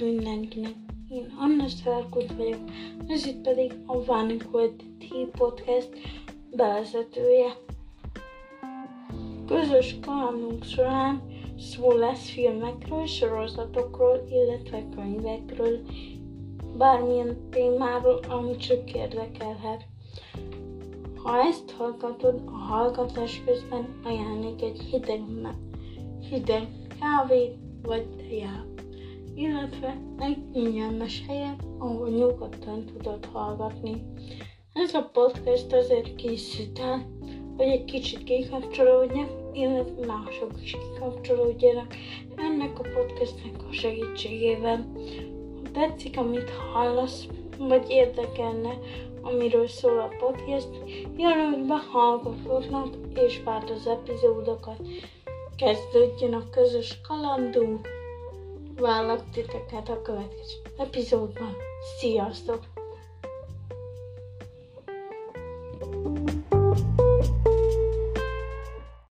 mindenkinek! Én Anna Szárkut vagyok, ez itt pedig a One Quality Podcast bevezetője. Közös kalandunk során szó lesz filmekről, sorozatokról, illetve könyvekről, bármilyen témáról, ami csak érdekelhet. Ha ezt hallgatod, a hallgatás közben ajánlik egy hideg, hideg kávét vagy teját, illetve egy ingyenes helyet, ahol nyugodtan tudod hallgatni. Ez a podcast azért készült el, hogy egy kicsit kikapcsolódjak, illetve mások is kikapcsolódjanak ennek a podcastnek a segítségével. Ha tetszik, amit hallasz, vagy érdekelne, amiről szól a podcast, jelöld be hallgatóknak és várt az epizódokat. Kezdődjön a közös kalandunk. Vállak titeket a következő epizódban. Sziasztok!